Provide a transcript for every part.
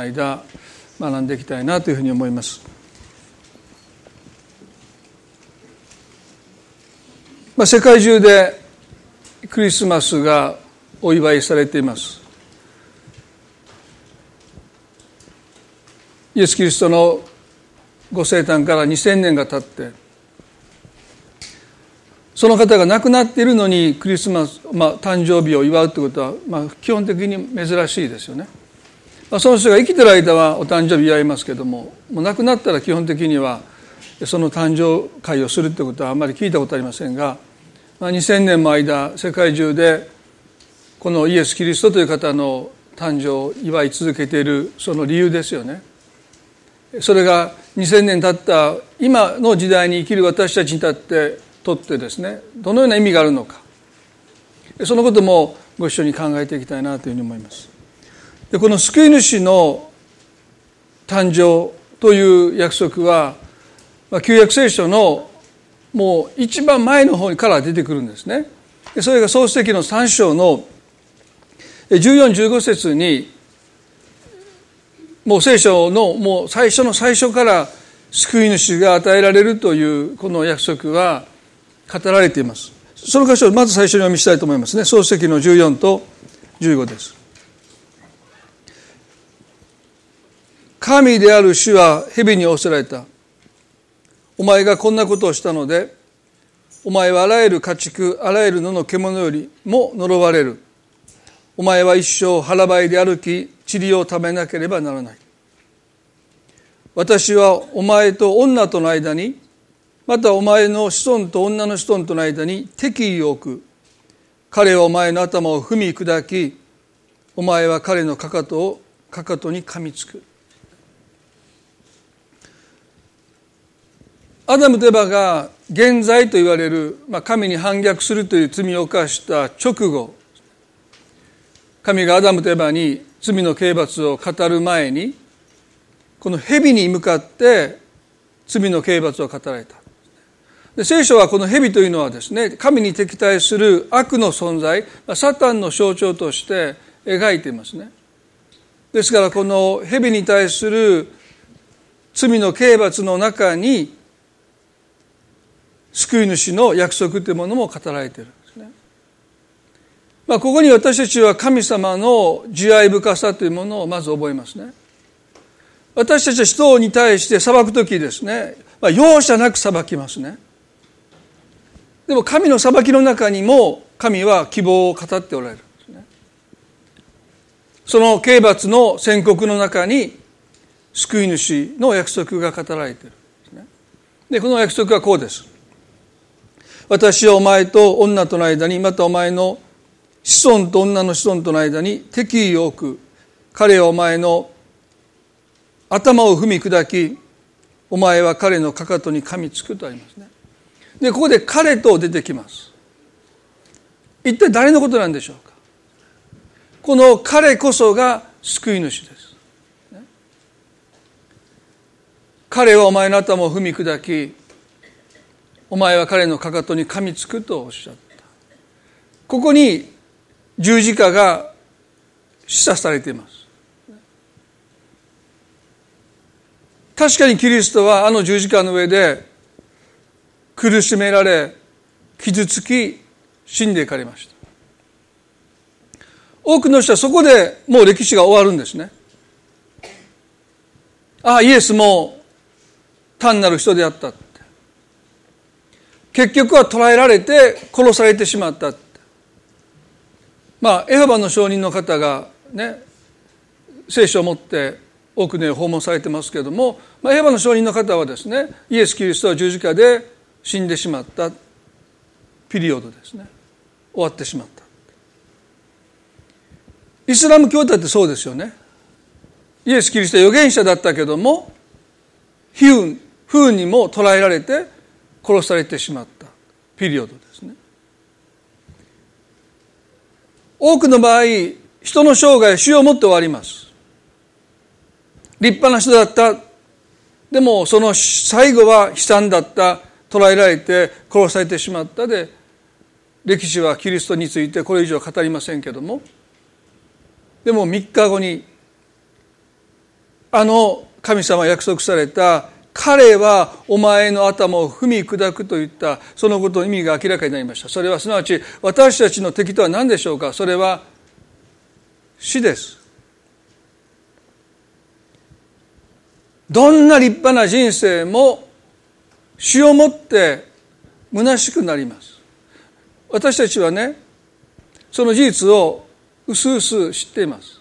間学んでいきたいなというふうに思います。まあ、世界中でクリスマスがお祝いされています。イエス・キリストのご生誕から2000年が経ってその方が亡くなっているのにクリスマス、まあ、誕生日を祝うということは、まあ、基本的に珍しいですよね。まあ、その人が生きてる間はお誕生日祝いますけどももう亡くなったら基本的にはその誕生会をするということはあまり聞いたことありませんが、まあ、2000年も間世界中でこのイエス・キリストという方の誕生を祝い続けているその理由ですよね。それが2000年経った今の時代に生きる私たちにとってとってですねどのような意味があるのかそのこともご一緒に考えていきたいなというふうに思います。でこの救い主の誕生という約束は、ま、旧約聖書のもう一番前の方から出てくるんですね。でそれが創世記の3章の1415節にもう聖書のもう最初の最初から救い主が与えられるというこの約束は語られています。その箇所をまず最初に読みしたいと思いますね。創世記の14と15です。神である主は蛇に仰せられた。お前がこんなことをしたので、お前はあらゆる家畜、あらゆる野の獣よりも呪われる。お前は一生腹ばいで歩き、塵を食べなければならない。私はお前と女との間に、またお前の子孫と女の子孫との間に敵意を置く。彼はお前の頭を踏み砕き、お前は彼のかかとをかかとに噛みつく。アダムとエバが現在と言われる、まあ、神に反逆するという罪を犯した直後神がアダムとエバに罪の刑罰を語る前にこの蛇に向かって罪の刑罰を語られた。で聖書はこの蛇というのはですね神に敵対する悪の存在サタンの象徴として描いていますね。ですからこの蛇に対する罪の刑罰の中に救い主の約束というものも語られているんですね。まあ、ここに私たちは神様の慈愛深さというものをまず覚えますね。私たちは人に対して裁く時ですね、まあ、容赦なく裁きますね。でも神の裁きの中にも神は希望を語っておられるんですね。その刑罰の宣告の中に救い主の約束が語られているんですね。で、この約束はこうです。私はお前と女との間にまたお前の子孫と女の子孫との間に敵意を置く。彼はお前の頭を踏み砕きお前は彼のかかとに噛みつくとありますね。でここで彼と出てきます。一体誰のことなんでしょうか？この彼こそが救い主です、彼はお前の頭を踏み砕きお前は彼のかかとに噛みつくとおっしゃった。ここに十字架が示唆されています。確かにキリストはあの十字架の上で苦しめられ傷つき死んでいかれました。多くの人はそこでもう歴史が終わるんですね。ああイエスも単なる人であった結局は捕らえられて殺されてしまった。まあエホバの証人の方がね聖書を持って多くね訪問されてますけれども、まあ、エホバの証人の方はですねイエス・キリストは十字架で死んでしまった。ピリオドですね。終わってしまった。イスラム教だってそうですよね。イエス・キリストは預言者だったけども不運不運にも捕らえられて殺されてしまった。ピリオドですね。多くの場合人の生涯死をもって終わります。立派な人だった。でもその最後は悲惨だった。捕らえられて殺されてしまった。で歴史はキリストについてこれ以上語りませんけども。でも3日後にあの神様約束された彼はお前の頭を踏み砕くといった。そのことの意味が明らかになりました。それはすなわち私たちの敵とは何でしょうか。それは死です。どんな立派な人生も死をもって虚しくなります。私たちはねその事実をうすうす知っています。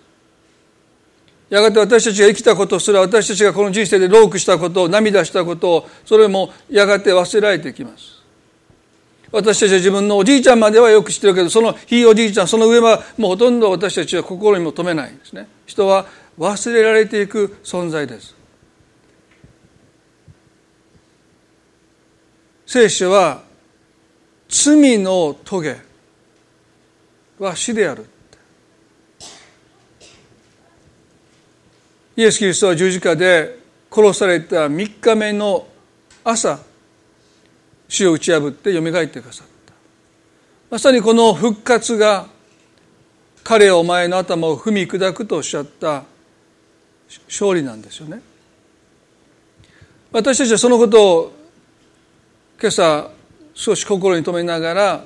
やがて私たちが生きたことすら私たちがこの人生でロークしたこと涙したことをそれもやがて忘れられてきます。私たちは自分のおじいちゃんまではよく知ってるけどそのひいおじいちゃんその上はもうほとんど私たちは心にも留めないんですね。人は忘れられていく存在です。聖書は罪の棘は死である。イエス・キリストは十字架で殺された3日目の朝死を打ち破ってよみがえってくださった。まさにこの復活が彼はお前の頭を踏み砕くとおっしゃった勝利なんですよね。私たちはそのことを今朝少し心に留めながら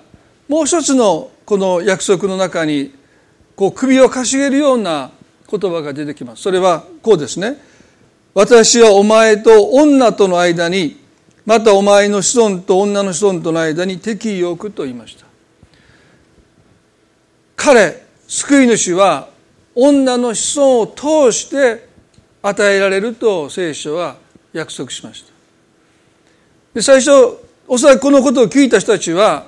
もう一つのこの約束の中にこう首をかしげるような言葉が出てきます。それはこうですね。私はお前と女との間にまたお前の子孫と女の子孫との間に敵意を置くと言いました。彼救い主は女の子孫を通して与えられると聖書は約束しました。で最初おそらくこのことを聞いた人たちは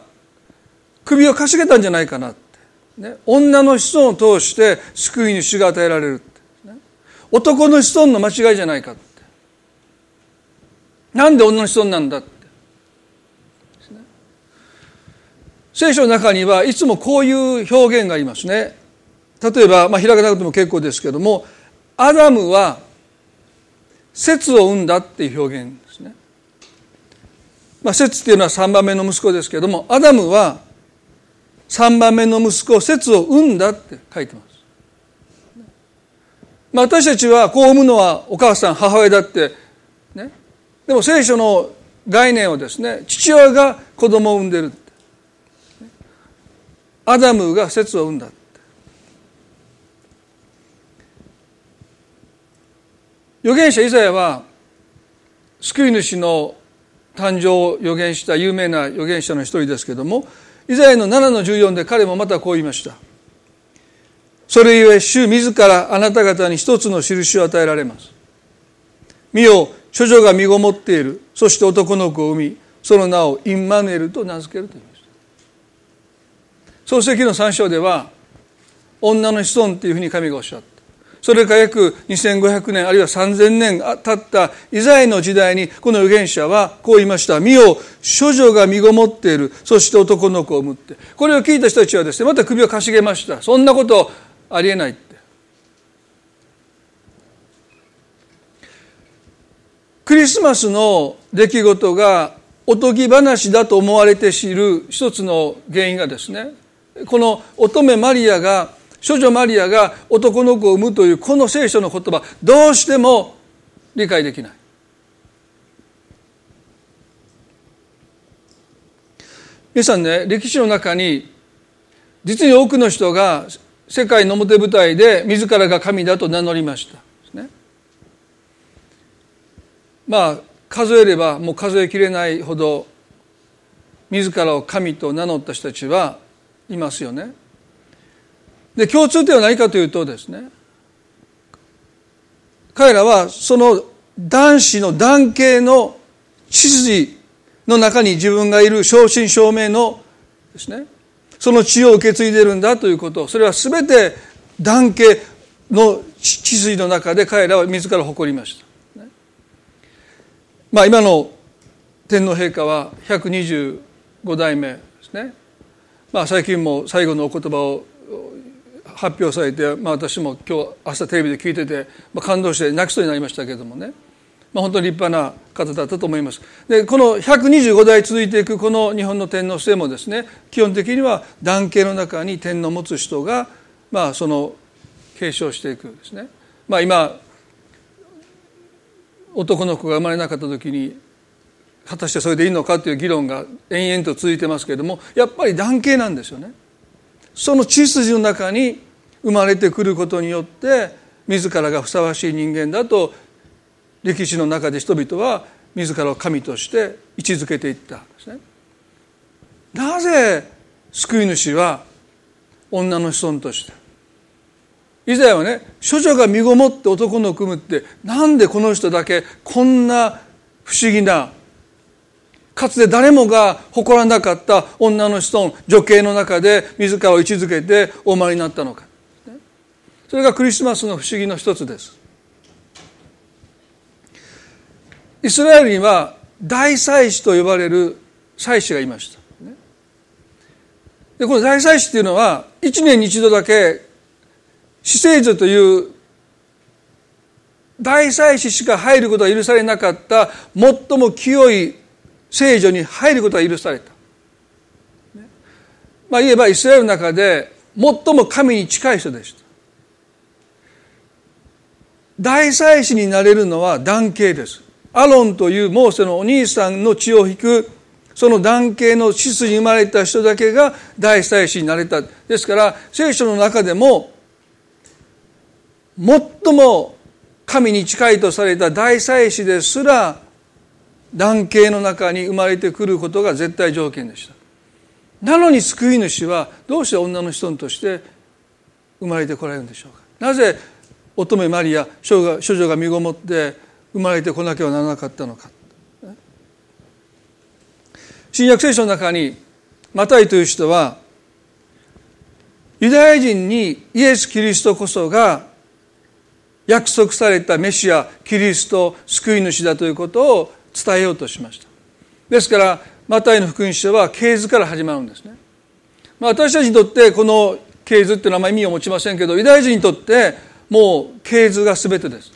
首をかしげたんじゃないかな、ね、女の子孫を通して救い主が与えられる、ね、男の子孫の間違いじゃないかって。なんで女の子孫なんだって、ね、聖書の中にはいつもこういう表現がありますね。例えば、まあ、開かなくても結構ですけどもアダムは節を生んだっていう表現ですね。まあ、節っていうのは3番目の息子ですけどもアダムは3番目の息子節を産んだって書いてます、まあ、私たちはこう産むのはお母さん母親だってね。でも聖書の概念をですね父親が子供を産んでるアダムが節を産んだ預言者イザヤは救い主の誕生を予言した有名な預言者の一人ですけれどもイザヤの7の14で彼もまたこう言いました。それゆえ主自らあなた方に一つの印を与えられます。見よ処女が身ごもっている。そして男の子を産みその名をインマヌエルと名付けると言いました。創世記の3章では女の子孫っていうふうに神がおっしゃった。それから約2500年あるいは3000年経ったイザヤの時代にこの預言者はこう言いました「見よ処女が身ごもっている。そして男の子を産む」って。これを聞いた人たちはですねまた首をかしげました。そんなことありえないって。クリスマスの出来事がおとぎ話だと思われて知る一つの原因がですねこの乙女マリアが少女マリアが男の子を産むというこの聖書の言葉どうしても理解できない。皆さんね歴史の中に実に多くの人が世界の表舞台で自らが神だと名乗りました。ね。まあ数えればもう数えきれないほど自らを神と名乗った人たちはいますよね。で共通点は何かというとですね彼らはその男子の男系の秩序の中に自分がいる正真正銘のですねその血を受け継いでるんだということそれは全て男系の秩序の中で彼らは自ら誇りました、まあ今の天皇陛下は125代目ですね。まあ最近も最後のお言葉を発表されて、まあ、私も今日朝テレビで聞いてて、まあ、感動して泣きそうになりましたけれどもね、まあ、本当に立派な方だったと思います。でこの125代続いていくこの日本の天皇制もですね基本的には男系の中に天皇を持つ人が、まあ、その継承していくですね、まあ、今男の子が生まれなかった時に果たしてそれでいいのかという議論が延々と続いてますけれどもやっぱり男系なんですよね。その血筋の中に生まれてくることによって自らがふさわしい人間だと歴史の中で人々は自らを神として位置づけていったんですね。なぜ救い主は女の子孫として？以前はね処女が身ごもって男の組むってなんでこの人だけこんな不思議なかつて誰もが誇らなかった女の子孫女系の中で自らを位置づけてお生まれになったのかそれがクリスマスの不思議の一つですイスラエルには大祭司と呼ばれる祭司がいましたでこの大祭司っていうのは一年に一度だけ死聖図という大祭司しか入ることが許されなかった最も清い聖女に入ることが許された。まあ言えばイスラエルの中で最も神に近い人でした。大祭司になれるのは男系です。アロンというモーセのお兄さんの血を引くその男系の子に生まれた人だけが大祭司になれた。ですから聖書の中でも最も神に近いとされた大祭司ですら男系の中に生まれてくることが絶対条件でしたなのに救い主はどうして女の子孫として生まれてこられるんでしょうかなぜ乙女マリア処女が身ごもって生まれてこなければならなかったのか。新約聖書の中にマタイという人はユダヤ人にイエス・キリストこそが約束されたメシアキリスト救い主だということを伝えようとしました。ですからマタイの福音書は系図から始まるんですね、まあ、私たちにとってこの系図っていうのはあまり意味を持ちませんけどユダヤ人にとってもう系図が全てです。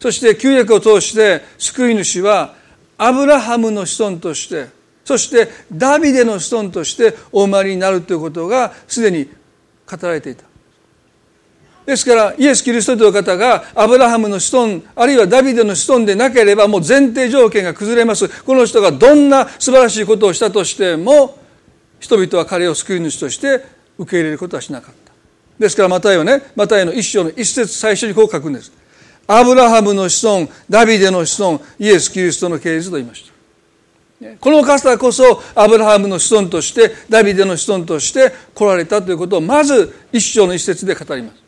そして旧約を通して救い主はアブラハムの子孫としてそしてダビデの子孫としてお生まれになるということがすでに語られていた。ですからイエス・キリストという方がアブラハムの子孫あるいはダビデの子孫でなければもう前提条件が崩れます。この人がどんな素晴らしいことをしたとしても人々は彼を救い主として受け入れることはしなかった。ですからマタイはねマタイの一章の一節最初にこう書くんです。アブラハムの子孫ダビデの子孫イエス・キリストの系図と言いました。この方こそアブラハムの子孫としてダビデの子孫として来られたということをまず一章の一節で語ります。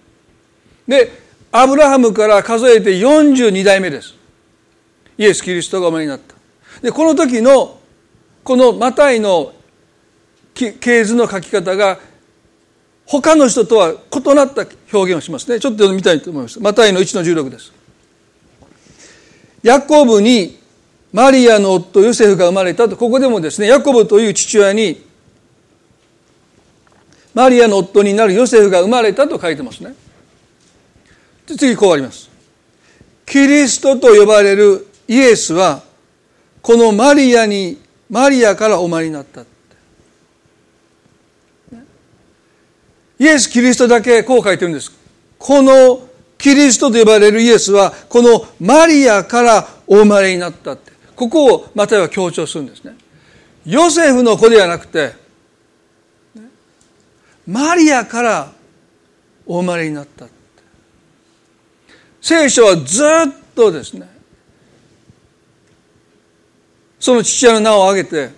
でアブラハムから数えて42代目です。イエス・キリストがお生まれになった。でこの時のこのマタイの系図の書き方が他の人とは異なった表現をしますね。ちょっと読みたいと思いますマタイの1の16です。ヤコブにマリアの夫ヨセフが生まれたと。ここでもですねヤコブという父親にマリアの夫になるヨセフが生まれたと書いてますね。次こうあります。キリストと呼ばれるイエスは、このマリアに、マリアからお生まれになった。イエス・キリストだけこう書いてるんです。このキリストと呼ばれるイエスは、このマリアからお生まれになったって。ここをマタイは強調するんですね。ヨセフの子ではなくて、マリアからお生まれになったって。聖書はずっとですねその父親の名を挙げて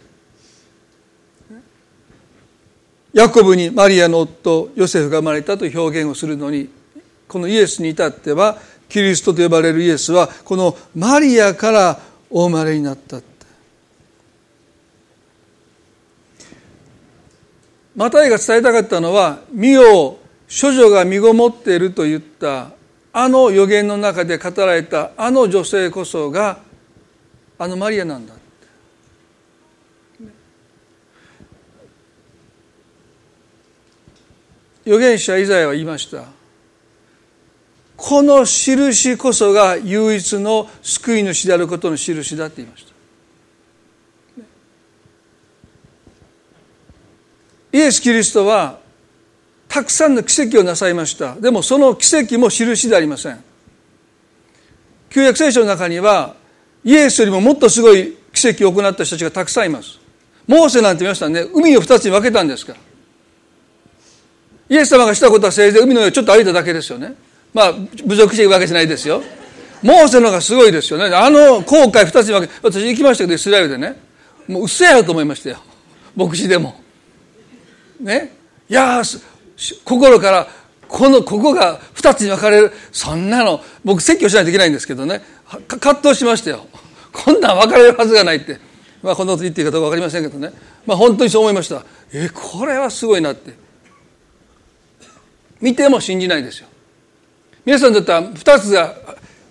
ヤコブにマリアの夫ヨセフが生まれたと表現をするのにこのイエスに至ってはキリストと呼ばれるイエスはこのマリアからお生まれになったマタイが伝えたかったのは「見よ処女が身ごもっている」と言ったあの予言の中で語られたあの女性こそがあのマリアなんだ。預言者イザヤは言いました。この印こそが唯一の救い主であることの印だって言いました。イエス・キリストはたくさんの奇跡をなさいました。でもその奇跡も印でありません。旧約聖書の中にはイエスよりももっとすごい奇跡を行った人たちがたくさんいます。モーセなんて皆さんね。海を二つに分けたんですから。イエス様がしたことはせいぜい海の上をちょっと歩いただけですよね。まあ侮辱しているわけじゃないですよ。モーセの方がすごいですよね。あの航海二つに分け私行きましたけどイスラエルでねもう嘘やろと思いましたよ。牧師でも。ね。いや心からこのここが二つに分かれる。そんなの僕説教しないといけないんですけどね。葛藤しましたよ。こんなん分かれるはずがないって。まあこんなこと言っていいかどうか分かりませんけどね。まあ本当にそう思いました。えこれはすごいなって。見ても信じないですよ。皆さんだったら二つが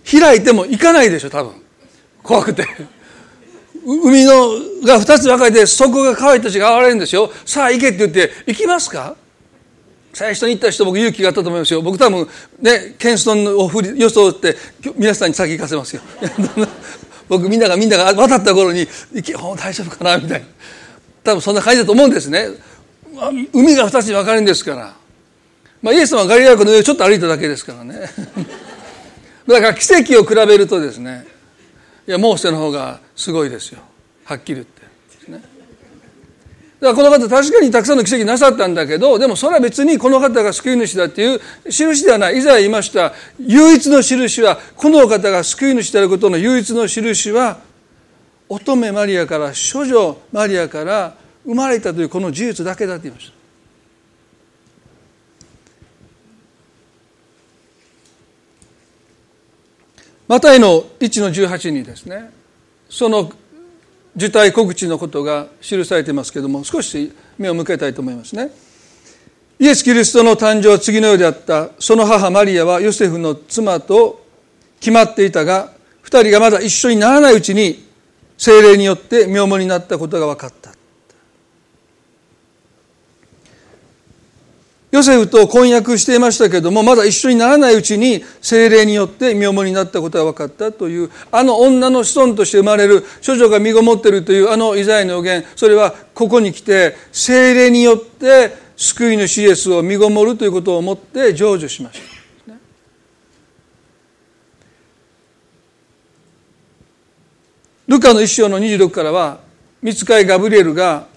開いても行かないでしょ多分。怖くて。海のが二つ分かれて底が乾いた血が現れるんですよ。さあ行けって言って行きますか？最初に行った人僕勇気があったと思いますよ。僕多分ねケンストンを振り装って皆さんに先行かせますよ。僕みんながみんなが渡った頃に行け大丈夫かなみたいな。多分そんな感じだと思うんですね。海が二つに分かれるんですから。まあイエス様はガリラ湖の上をちょっと歩いただけですからね。だから奇跡を比べるとですねいやモーセの方がすごいですよ。はっきり言って。だからこの方確かにたくさんの奇跡なさったんだけどでもそれは別にこの方が救い主だっていう印ではない。いざ言いました。唯一の印はこの方が救い主であることの唯一の印は乙女マリアから処女マリアから生まれたというこの事実だけだって言いました。マタイの1の18にですねその受胎告知のことが記されていますけれども少し目を向けたいと思いますね。イエス・キリストの誕生は次のようであった。その母マリアはヨセフの妻と決まっていたが二人がまだ一緒にならないうちに精霊によって身重になったことが分かった。ヨセフと婚約していましたけれどもまだ一緒にならないうちに精霊によって身重になったことが分かったというあの女の子孫として生まれる処女が身ごもっているというあのイザヤの予言それはここに来て精霊によって救い主イエスを身ごもるということをもって成就しました。ルカの一章の26からは見つかいガブリエルが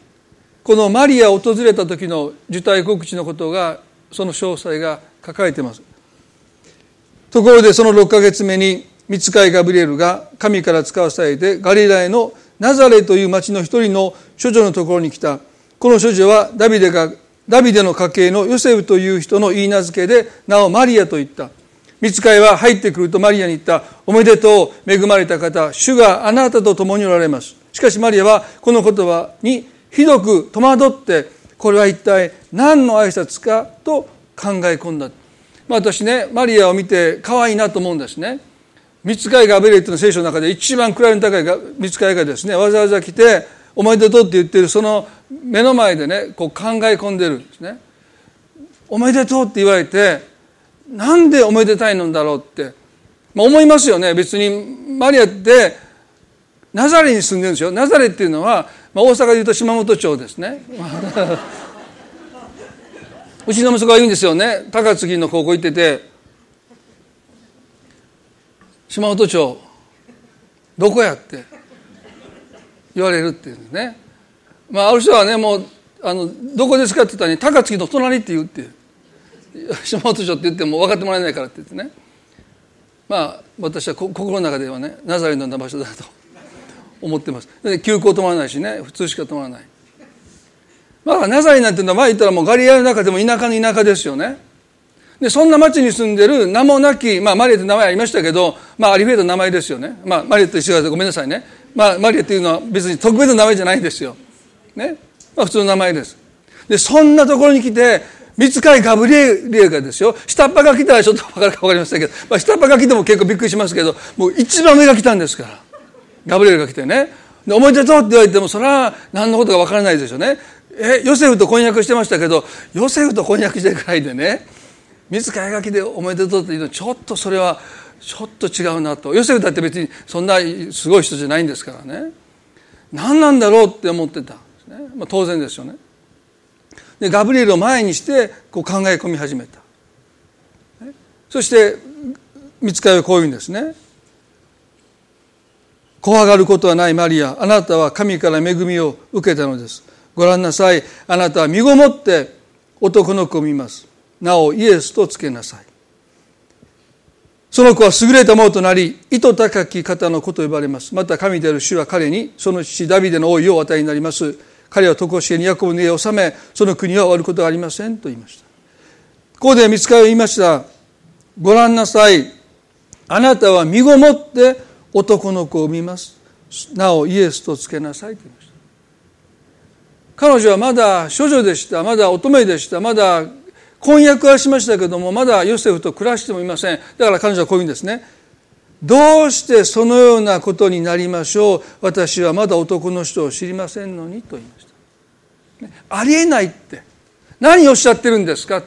このマリアを訪れた時の受胎告知のことがその詳細が書かれています。ところでその6ヶ月目に見つかいガブリエルが神から使わされてガリラヤのナザレという町の一人の処女のところに来た。この処女はダビデがダビデの家系のヨセフという人の言い名付けで名をマリアと言った。見つかいは入ってくるとマリアに言った。おめでとう恵まれた方主があなたと共におられます。しかしマリアはこの言葉にひどく戸惑ってこれは一体何の挨拶かと考え込んだ、まあ、私ねマリアを見て可愛いなと思うんですね。見つかいがアベレットの聖書の中で一番位の高い見つかいがですねわざわざ来て「おめでとう」って言ってるその目の前でねこう考え込んでるんですね。おめでとうって言われてなんでおめでたいのだろうって、まあ、思いますよね。別にマリアってナザレに住んでるんですよ。ナザレっていうのはまあ、大阪でいうと島本町ですね。うちの息子が言うんですよね。高槻の高校行ってて島本町どこや？って言われるっていうんですね。まあある人はねもうあのどこですかって言ったら、ね、高槻の隣って言うって 島本町って言っても分かってもらえないからって言ってね。まあ私は心の中ではねナザレのような場所だと。思ってます。急行止まらないしね。普通しか止まらない。まあナザリなんていうのは前言ったらもうガリアの中でも田舎の田舎ですよね。でそんな町に住んでる名もなき、まあ、マリアって名前ありましたけど、まあ、アリフェートの名前ですよね、まあ、マリアと一緒だごめんなさいね、まあ、マリアっていうのは別に特別な名前じゃないですよ、ね。まあ、普通の名前です。でそんなところに来て見つかいガブリエがですよ。下っ端が来たらちょっと分かるか分かりませんけど、まあ、下っ端が来ても結構びっくりしますけどもう一番上が来たんですから。ガブリエルが来てね。でおめでとうって言われてもそれは何のことか分からないですよね。えヨセフと婚約してましたけどヨセフと婚約してるくらいでね自ら描きでおめでとうっていうのはちょっとそれはちょっと違うなと。ヨセフだって別にそんなすごい人じゃないんですからね。何なんだろうって思ってたんですね、まあ、当然ですよね。でガブリエルを前にしてこう考え込み始めた。そして見つかりはこういうんですね。怖がることはないマリア。あなたは神から恵みを受けたのです。ご覧なさい。あなたは身ごもって男の子を見ます。なおイエスとつけなさい。その子は優れたものとなり糸高き方の子と呼ばれます。また神である主は彼にその父ダビデの王位をお与えになります。彼は常しえにヤコブの家を治めその国は終わることがありませんと言いました。ここで見つかり言いました。ご覧なさい。あなたは身ごもって男の子を見ます。なおイエスとつけなさいと言いました。彼女はまだ処女でした。まだ乙女でした。まだ婚約はしましたけどもまだヨセフと暮らしてもいません。だから彼女はこういうんですね。どうしてそのようなことになりましょう。私はまだ男の人を知りませんのにと言いました。ありえないって。何をおっしゃってるんですか？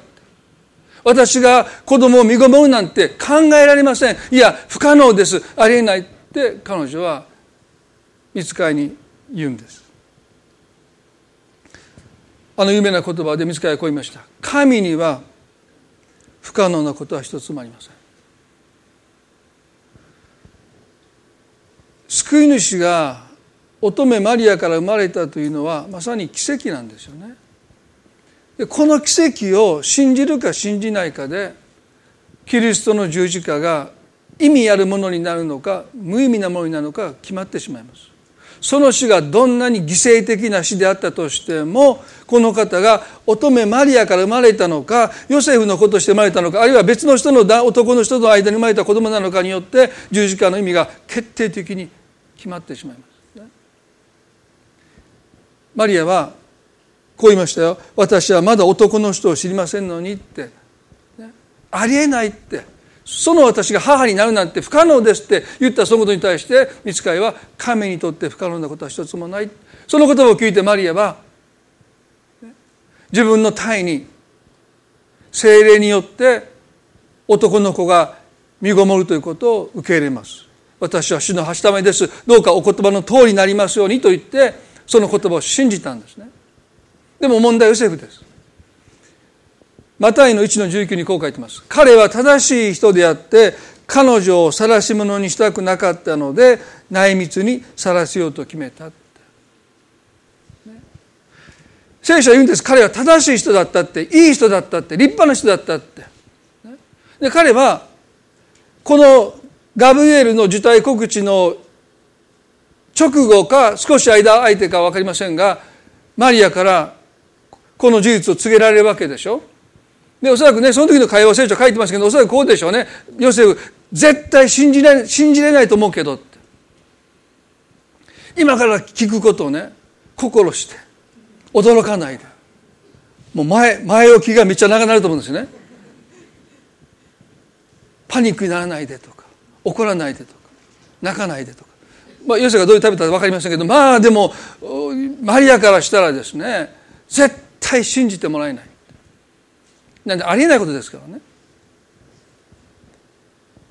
私が子供を身ごもるなんて考えられません。いや不可能です。ありえない。って彼女は見つかりに言うんです。あの有名な言葉で見つかりはこう言いました。神には不可能なことは一つもありません。救い主が乙女マリアから生まれたというのはまさに奇跡なんですよね。でこの奇跡を信じるか信じないかでキリストの十字架が意味あるものになるのか無意味なものになるのか決まってしまいます。その死がどんなに犠牲的な死であったとしてもこの方が乙女マリアから生まれたのかヨセフの子として生まれたのかあるいは別の人の男の人の間に生まれた子供なのかによって十字架の意味が決定的に決まってしまいます。マリアはこう言いましたよ。私はまだ男の人を知りませんのにって、ありえないって。その私が母になるなんて不可能ですって言ったそのことに対して見つかいは神にとって不可能なことは一つもない。その言葉を聞いてマリアは自分の体に精霊によって男の子が身ごもるということを受け入れます。私は主のはしためです。どうかお言葉の通りになりますようにと言ってその言葉を信じたんですね。でも問題はヨセフです。マタイの1の19にこう書いてます。彼は正しい人であって、彼女を晒し者にしたくなかったので、内密に晒しようと決めた。聖書は言うんです。彼は正しい人だったって、いい人だったって、立派な人だったって。で彼は、このガブリエルの受胎告知の直後か少し間空いてか分かりませんがマリアからこの事実を告げられるわけでしょでおそらくねその時の会話聖書書いてますけどおそらくこうでしょうね。ヨセフ絶対信じれ信じれないと思うけど。今から聞くことをね心して驚かないで。もう前前置きがめっちゃ長くなると思うんですよね。パニックにならないでとか怒らないでとか泣かないでとか。まあヨセがどういう食べたか分かりませんけどまあでもマリアからしたらですね絶対信じてもらえない。なんでありえないことですからね。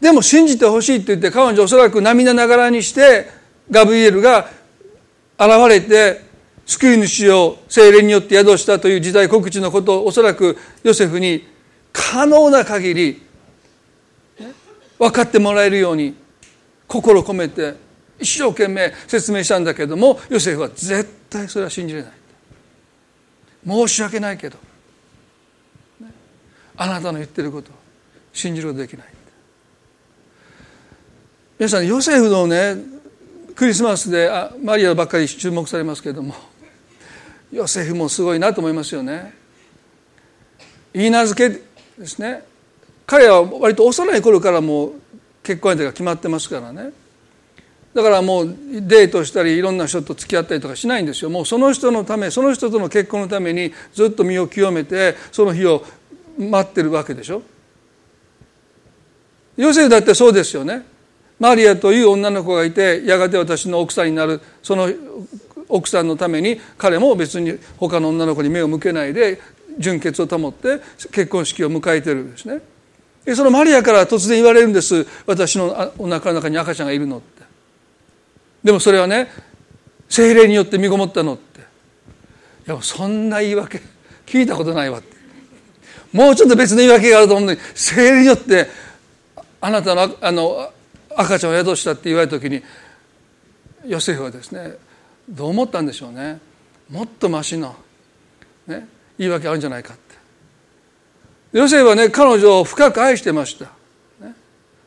でも信じてほしいって言って彼女おそらく涙ながらにしてガブリエルが現れて救い主を精霊によって宿したという時代告知のことをおそらくヨセフに可能な限り分かってもらえるように心込めて一生懸命説明したんだけどもヨセフは絶対それは信じれない。申し訳ないけど、あなたの言ってること。を信じることできない。皆さんヨセフのねクリスマスであマリアばっかり注目されますけれども。ヨセフもすごいなと思いますよね。言い名付けですね。彼は割と幼い頃からもう結婚相手が決まってますからね。だからもうデートしたりいろんな人と付き合ったりとかしないんですよ。もうその人のためその人との結婚のためにずっと身を清めてその日を待ってるわけでしょ？ヨセフだってそうですよね。マリアという女の子がいてやがて私の奥さんになるその奥さんのために彼も別に他の女の子に目を向けないで純潔を保って結婚式を迎えてるんですね。でそのマリアから突然言われるんです。私のお腹の中に赤ちゃんがいるのって。でもそれはね精霊によって身ごもったのって。いやそんな言い訳聞いたことないわって。もうちょっと別の言い訳があると思うのに精霊によってあなたのあの赤ちゃんを宿したって言われた時にヨセフはですねどう思ったんでしょうね。もっとましの、ね、言い訳あるんじゃないかって。ヨセフはね彼女を深く愛してました、ね、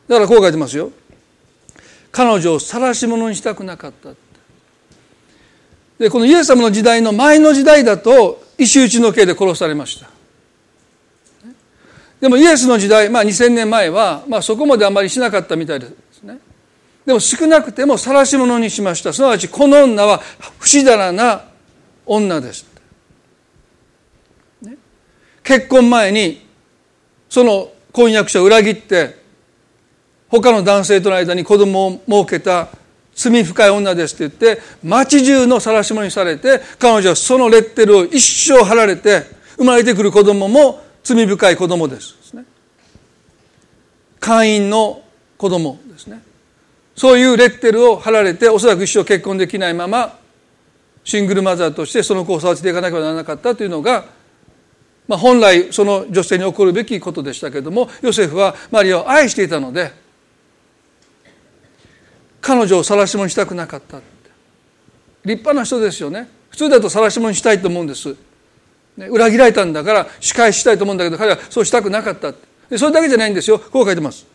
だからこう書いてますよ。彼女を晒し者にしたくなかったでこのイエス様の時代の前の時代だと石打ちの刑で殺されました。でもイエスの時代、まあ、2000年前は、まあ、そこまであまりしなかったみたいですね。でも少なくても晒し者にしました。すなわちこの女は不死だらな女です、ね、結婚前にその婚約者を裏切って他の男性との間に子供を設けた罪深い女ですって言って町中の晒し者にされて彼女はそのレッテルを一生貼られて生まれてくる子供も罪深い子供ですね。会員の子供ですね。そういうレッテルを貼られておそらく一生結婚できないままシングルマザーとしてその子を育てていかなければならなかったというのが、まあ、本来その女性に起こるべきことでしたけれどもヨセフはマリアを愛していたので彼女を晒し者にしたくなかった立派な人ですよね。普通だと晒し者にしたいと思うんです。裏切られたんだから仕返したいと思うんだけど彼はそうしたくなかったそれだけじゃないんですよ。こう書いてます。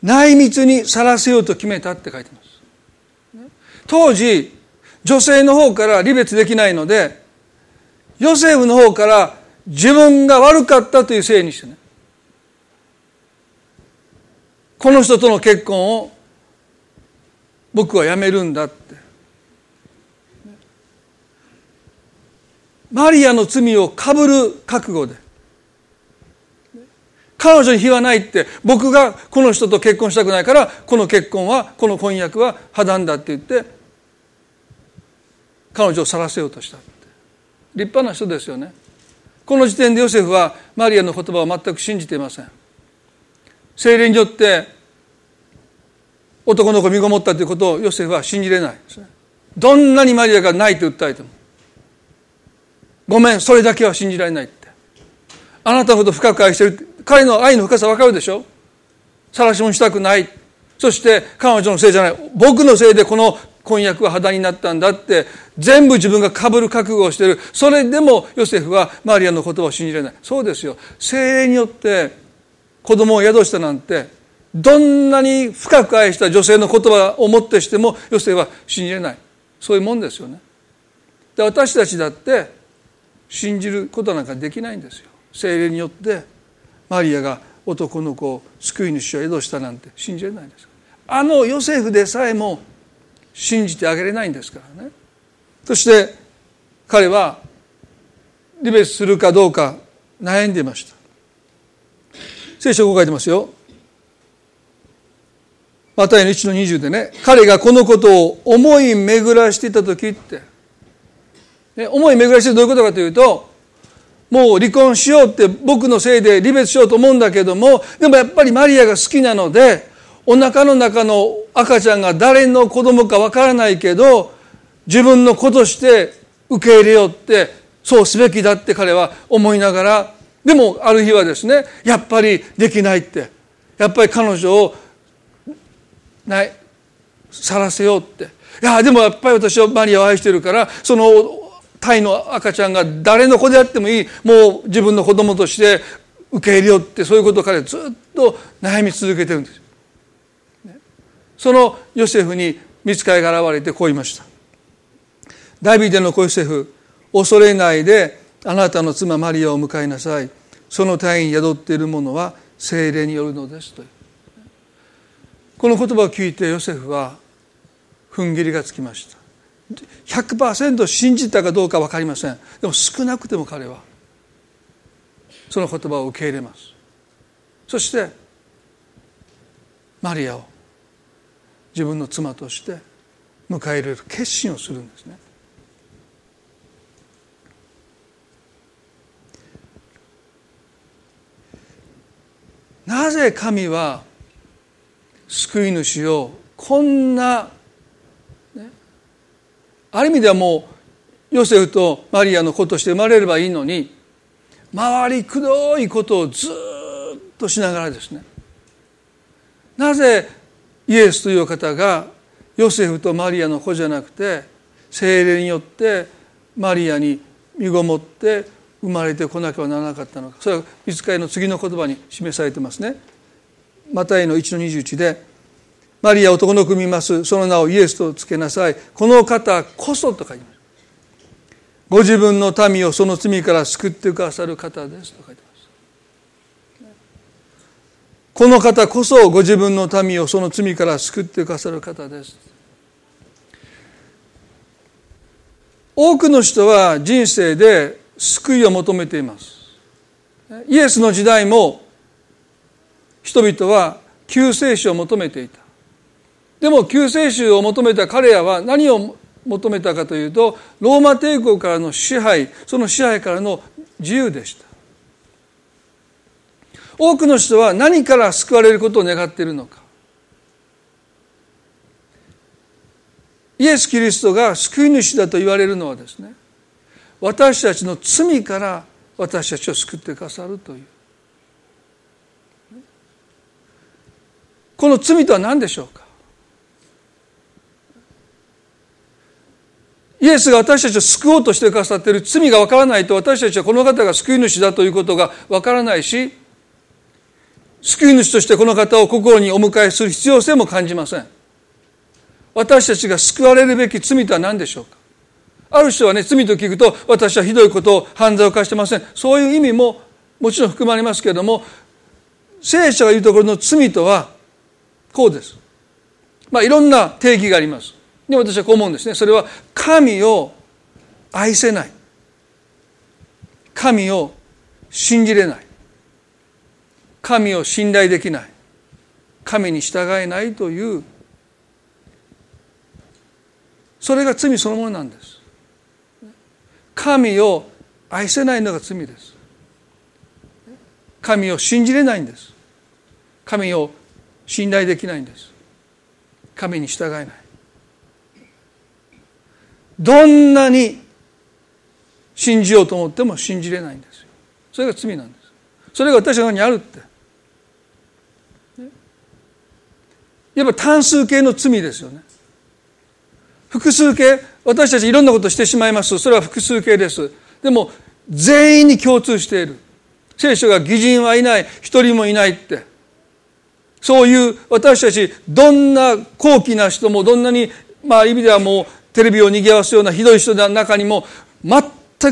内密にさらせようと決めたって書いてます。当時女性の方から離別できないのでヨセフの方から自分が悪かったというせいにしてねこの人との結婚を僕はやめるんだマリアの罪をかぶる覚悟で。彼女に非はないって僕がこの人と結婚したくないからこの結婚はこの婚約は破談だって言って彼女を去らせようとした立派な人ですよね。この時点でヨセフはマリアの言葉を全く信じていません。精霊によって男の子を身ごもったということをヨセフは信じれないですね。どんなにマリアがないと訴えても。ごめんそれだけは信じられないって。あなたのことを深く愛してる。彼の愛の深さ分かるでしょ？晒しもしたくない。そして彼女のせいじゃない。僕のせいでこの婚約は破談になったんだって。全部自分がかぶる覚悟をしてる。それでもヨセフはマリアの言葉を信じられない。そうですよ。精霊によって子供を宿したなんてどんなに深く愛した女性の言葉をもってしてもヨセフは信じれない。そういうもんですよね。で私たちだって信じることなんかできないんですよ。精霊によってマリアが男の子を救い主を宿したなんて信じれないんですあのヨセフでさえも信じてあげれないんですからね。そして彼は離別するかどうか悩んでいました。聖書こう書いてますよ。マタイの1の20でね彼がこのことを思い巡らしていた時って思い巡らしてどういうことかというともう離婚しようって僕のせいで離別しようと思うんだけどもでもやっぱりマリアが好きなのでお腹の中の赤ちゃんが誰の子供かわからないけど自分の子として受け入れようってそうすべきだって彼は思いながらでもある日はですねやっぱりできないってやっぱり彼女をないさらせようって。いやでもやっぱり私はマリアを愛してるからそのタイの赤ちゃんが誰の子であってもいい。もう自分の子供として受け入れようってそういうことを彼はずっと悩み続けてるんです。そのヨセフに見つかりが現れてこう言いました。ダビデの子ヨセフ恐れないであなたの妻マリアを迎えなさい。その体に宿っているものは精霊によるのですとこの言葉を聞いてヨセフは踏ん切りがつきました。100%信じたかどうか分かりません。でも少なくても彼はその言葉を受け入れます。そしてマリアを自分の妻として迎え入れる決心をするんですね。なぜ神は救い主をこんなある意味ではもうヨセフとマリアの子として生まれればいいのに周りくどいことをずっとしながらですねなぜイエスという方がヨセフとマリアの子じゃなくて精霊によってマリアに身ごもって生まれてこなければならなかったのかそれは見つかりの次の言葉に示されてますね。マタイの1の21で「マリア男の子見ます。その名をイエスとつけなさい。この方こそ」と書いてます。ご自分の民をその罪から救ってくださる方ですと書いてます。この方こそご自分の民をその罪から救ってくださる方です。多くの人は人生で救いを求めています。イエスの時代も人々は救世主を求めていた。でも救世主を求めた彼らは何を求めたかというとローマ帝国からの支配その支配からの自由でした。多くの人は何から救われることを願っているのか。イエス・キリストが救い主だと言われるのはですね私たちの罪から私たちを救ってくださるという。この罪とは何でしょうか？イエスが私たちを救おうとしてくださっている罪がわからないと私たちはこの方が救い主だということがわからないし救い主としてこの方を心にお迎えする必要性も感じません私たちが救われるべき罪とは何でしょうか？ある人はね罪と聞くと私はひどいことを犯罪を犯してませんそういう意味ももちろん含まれますけれども聖書が言うところの罪とはこうです。まあいろんな定義があります。で私はこう思うんですね。それは神を愛せない。神を信じれない。神を信頼できない。神に従えないというそれが罪そのものなんです。神を愛せないのが罪です。神を信じれないんです。神を信頼できないんです神に従えないどんなに信じようと思っても信じれないんですよ。それが罪なんです。それが私の中にあるって。やっぱ単数形の罪ですよね。複数形私たちいろんなことしてしまいます。それは複数形です。でも全員に共通している。聖書が義人はいない。一人もいないって。そういう私たちどんな高貴な人もどんなにまあ意味ではもうテレビを賑わすようなひどい人の中にも全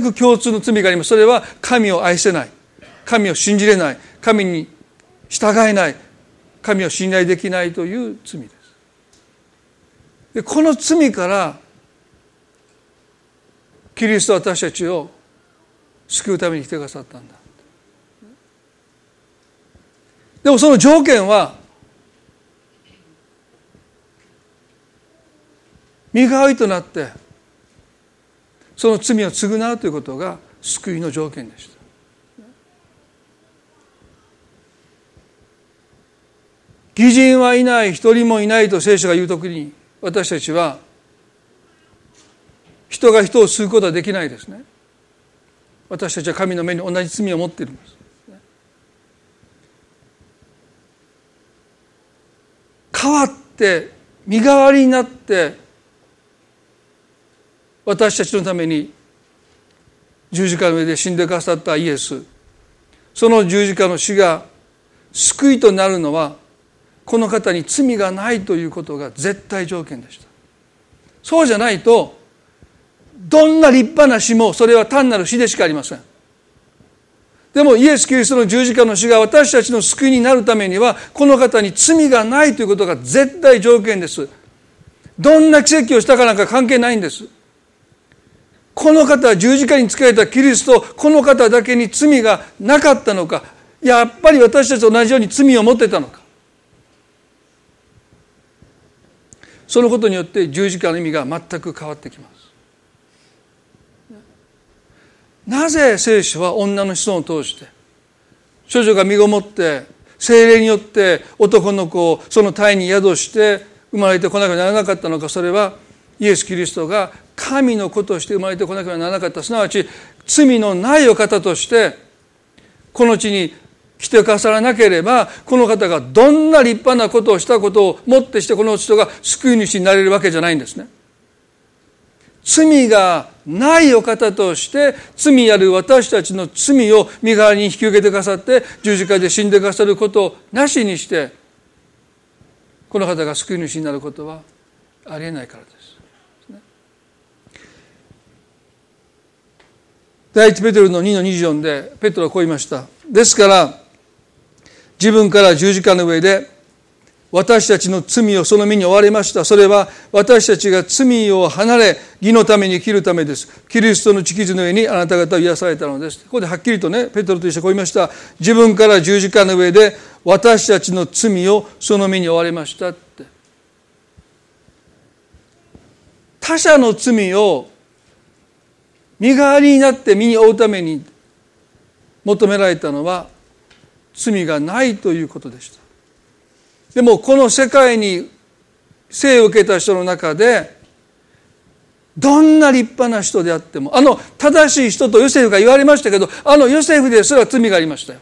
く共通の罪があります。それは神を愛せない。神を信じれない。神に従えない。神を信頼できないという罪です。でこの罪からキリストは私たちを救うために来てくださったんだ。でもその条件は身代わりとなってその罪を償うということが救いの条件でした。義人はいない一人もいないと聖書が言うときに私たちは人が人を救うことはできないですね私たちは神の目に同じ罪を持っているんです変わって身代わりになって私たちのために十字架の上で死んでくださったイエス。その十字架の死が救いとなるのはこの方に罪がないということが絶対条件でした。そうじゃないとどんな立派な死もそれは単なる死でしかありません。でもイエス・キリストの十字架の死が私たちの救いになるためにはこの方に罪がないということが絶対条件です。どんな奇跡をしたかなんか関係ないんです。この方は十字架につけられたキリストこの方だけに罪がなかったのかやっぱり私たちと同じように罪を持ってたのか。そのことによって十字架の意味が全く変わってきます。なぜ聖書は女の子孫を通して少女が身ごもって精霊によって男の子をその体に宿して生まれてこなければならなかったのかそれはイエス・キリストが神の子として生まれてこなければならなかったすなわち罪のないお方としてこの地に来てかさらなければこの方がどんな立派なことをしたことをもってしてこの人が救い主になれるわけじゃないんですね。罪がないお方として罪ある私たちの罪を身代わりに引き受けてくださって十字架で死んでくださることをなしにしてこの方が救い主になることはありえないからです。第一ペテロの2の24でペテロはこう言いました。ですから自分から十字架の上で私たちの罪をその身に追われました。それは私たちが罪を離れ、義のために生きるためです。キリストの地傷の上にあなた方を癒されたのです。ここではっきりとね、ペトロと一緒にこう言いました。自分から十字架の上で私たちの罪をその身に追われましたって。他者の罪を身代わりになって身に負うために求められたのは罪がないということでした。でもこの世界に生を受けた人の中でどんな立派な人であってもあの正しい人とヨセフが言われましたけどあのヨセフですら罪がありましたよ。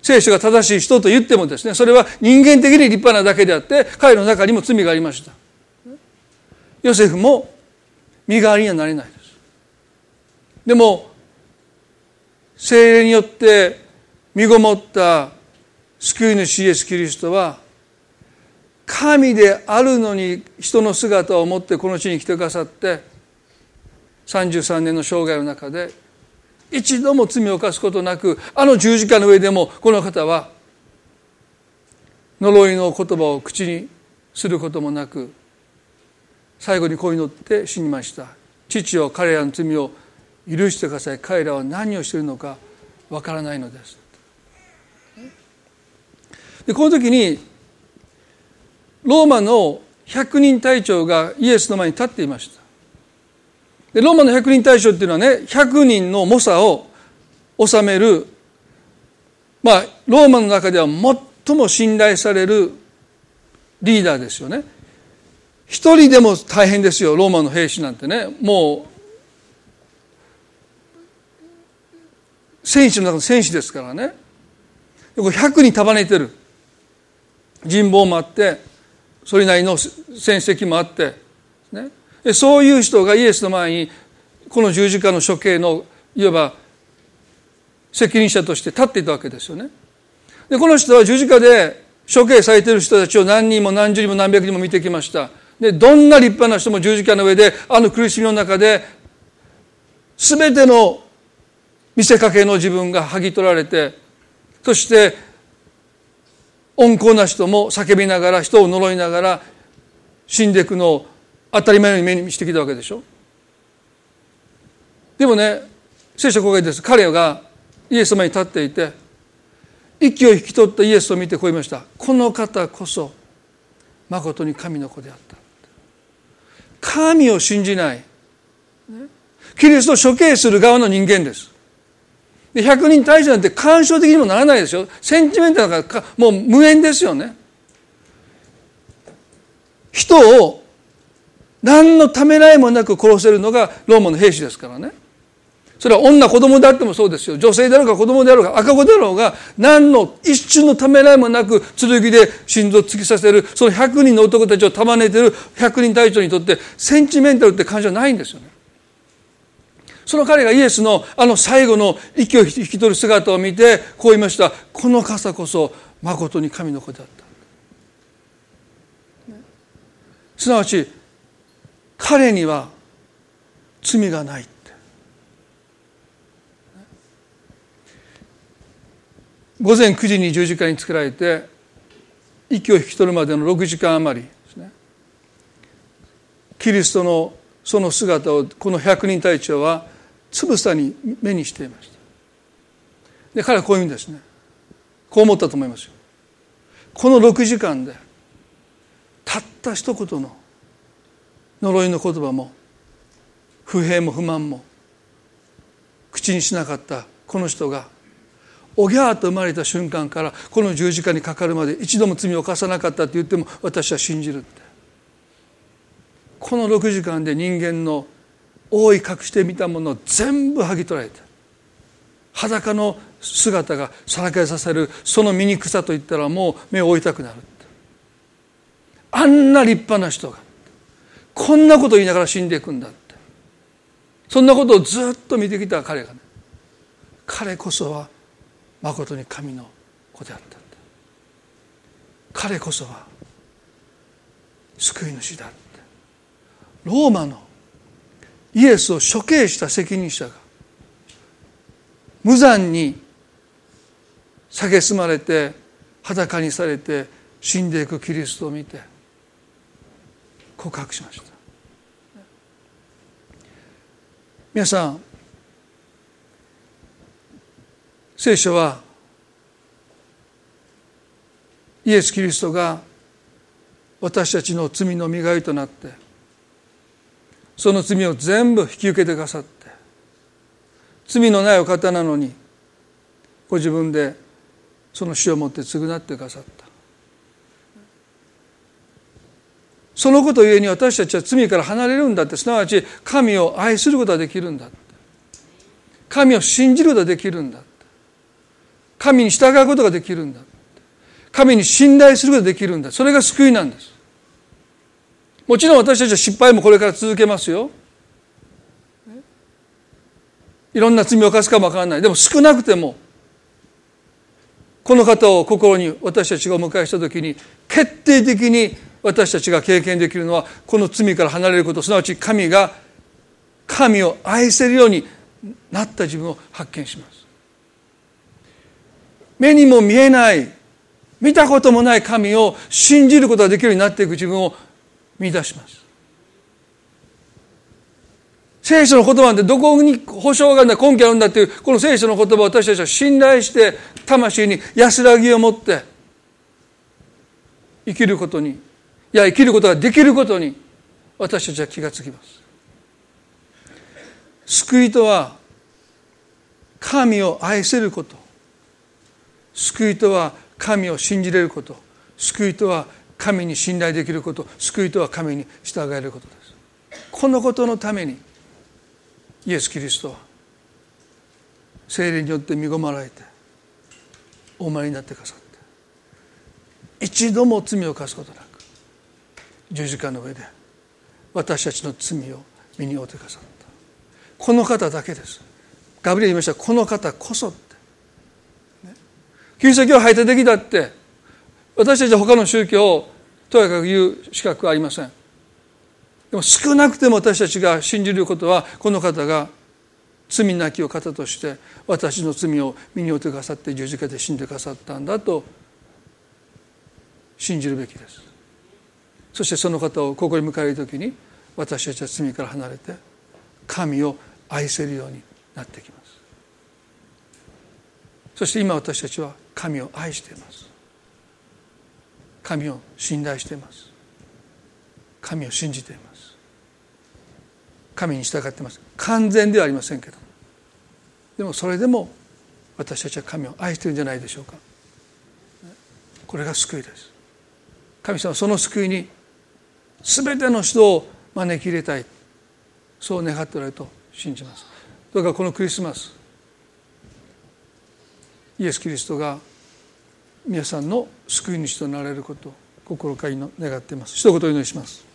聖書が正しい人と言ってもですねそれは人間的に立派なだけであって彼の中にも罪がありました。ヨセフも身代わりにはなれないで。も精霊によって身ごもった救い主イエス・キリストは神であるのに人の姿を持ってこの地に来てくださって33年の生涯の中で一度も罪を犯すことなくあの十字架の上でもこの方は呪いの言葉を口にすることもなく最後にこう祈って死にました父を彼らの罪を許してください彼らは何をしているのかわからないのです。でこの時にローマの百人隊長がイエスの前に立っていました。でローマの百人隊長っていうのはね100人の猛者を治めるまあローマの中では最も信頼されるリーダーですよね。一人でも大変ですよローマの兵士なんてね。もう戦士の中の戦士ですからね100人束ねてる人望もあってそれなりの戦績もあって、ね、そういう人がイエスの前にこの十字架の処刑のいわば責任者として立っていたわけですよね。でこの人は十字架で処刑されている人たちを何人も何十人も何百人も見てきました。でどんな立派な人も十字架の上であの苦しみの中で全ての見せかけの自分が剥ぎ取られてそして温厚な人も叫びながら人を呪いながら死んでいくのを当たり前のように目にしてきたわけでしょ。でもね聖書公開です。彼がイエス様に立っていて息を引き取ったイエスを見てこう言いました。この方こそまことに神の子であった。神を信じない。キリストを処刑する側の人間です。で100人対象なんて感傷的にもならないですよセンチメンタルだからもう無縁ですよね。人を何のためらいもなく殺せるのがローマの兵士ですからね。それは女子供であってもそうですよ。女性であるか子供であろうか赤子であろうが何の一瞬のためらいもなく剣で心臓を突き刺せるその100人の男たちを束ねてる100人隊長にとってセンチメンタルって感情はないんですよね。その彼がイエスのあの最後の息を引き取る姿を見てこう言いました。この傘こそ誠に神の子であった。すなわち彼には罪がないって。午前9時に十字架につけられて息を引き取るまでの6時間余り。ですねキリストのその姿をこの百人隊長はつぶさに目にしていました。で彼はこういうんですね。こう思ったと思いますよ。この6時間でたった一言の呪いの言葉も不平も不満も口にしなかったこの人がおぎゃーと生まれた瞬間からこの十字架にかかるまで一度も罪を犯さなかったって言っても私は信じるって。この6時間で人間の覆い隠してみたものを全部剥ぎ取られて裸の姿がさらけさせるその醜さといったらもう目を追いたくなる。あんな立派な人がこんなこと言いながら死んでいくんだって。そんなことをずっと見てきた彼がね彼こそはまことに神の子であった。彼こそは救い主だって。ローマのイエスを処刑した責任者が無残に蔑まれて裸にされて死んでいくキリストを見て告白しました。皆さん聖書はイエス・キリストが私たちの罪の身代わりとなってその罪を全部引き受けてくださって罪のないお方なのにご自分でその死をもって償ってくださった。そのことゆえに私たちは罪から離れるんだってすなわち神を愛することができるんだ神を信じることができるんだ神に従うことができるんだ神に信頼することができるんだそれが救いなんです。もちろん私たちは失敗もこれから続けますよ。いろんな罪を犯すかもわからない。でも少なくてもこの方を心に私たちがお迎えした時に決定的に私たちが経験できるのはこの罪から離れること。すなわち神が神を愛せるようになった自分を発見します。目にも見えない見たこともない神を信じることができるようになっていく自分を見出します。聖書の言葉なんてどこに保証があるんだ根拠あるんだっていうこの聖書の言葉を私たちは信頼して魂に安らぎを持って生きることにいや生きることができることに私たちは気がつきます。救いとは神を愛せること。救いとは神を信じれること。救いとは神に信頼できること救いとは神に従えることです。このことのためにイエス・キリストは精霊によって身ごまられてお生まれになってくださって一度も罪を犯すことなく十字架の上で私たちの罪を身に負ってくださった。この方だけです。ガブリエル言いました。この方こそキリスト教を排他的だって私たちは他の宗教をとやかく言う資格はありません。でも少なくても私たちが信じることはこの方が罪なきを方として私の罪を身に負ってくださって十字架で死んでくださったんだと信じるべきです。そしてその方をここに迎える時に私たちは罪から離れて神を愛せるようになってきます。そして今私たちは神を愛しています。神を信頼しています。神を信じています。神に従っています。完全ではありませんけど。でもそれでも私たちは神を愛しているんじゃないでしょうか。これが救いです。神様はその救いに全ての人を招き入れたい。そう願っておられると信じます。どうかこのクリスマスイエス・キリストが皆さんの救い主となられることを心から願っています。一言お祈りします。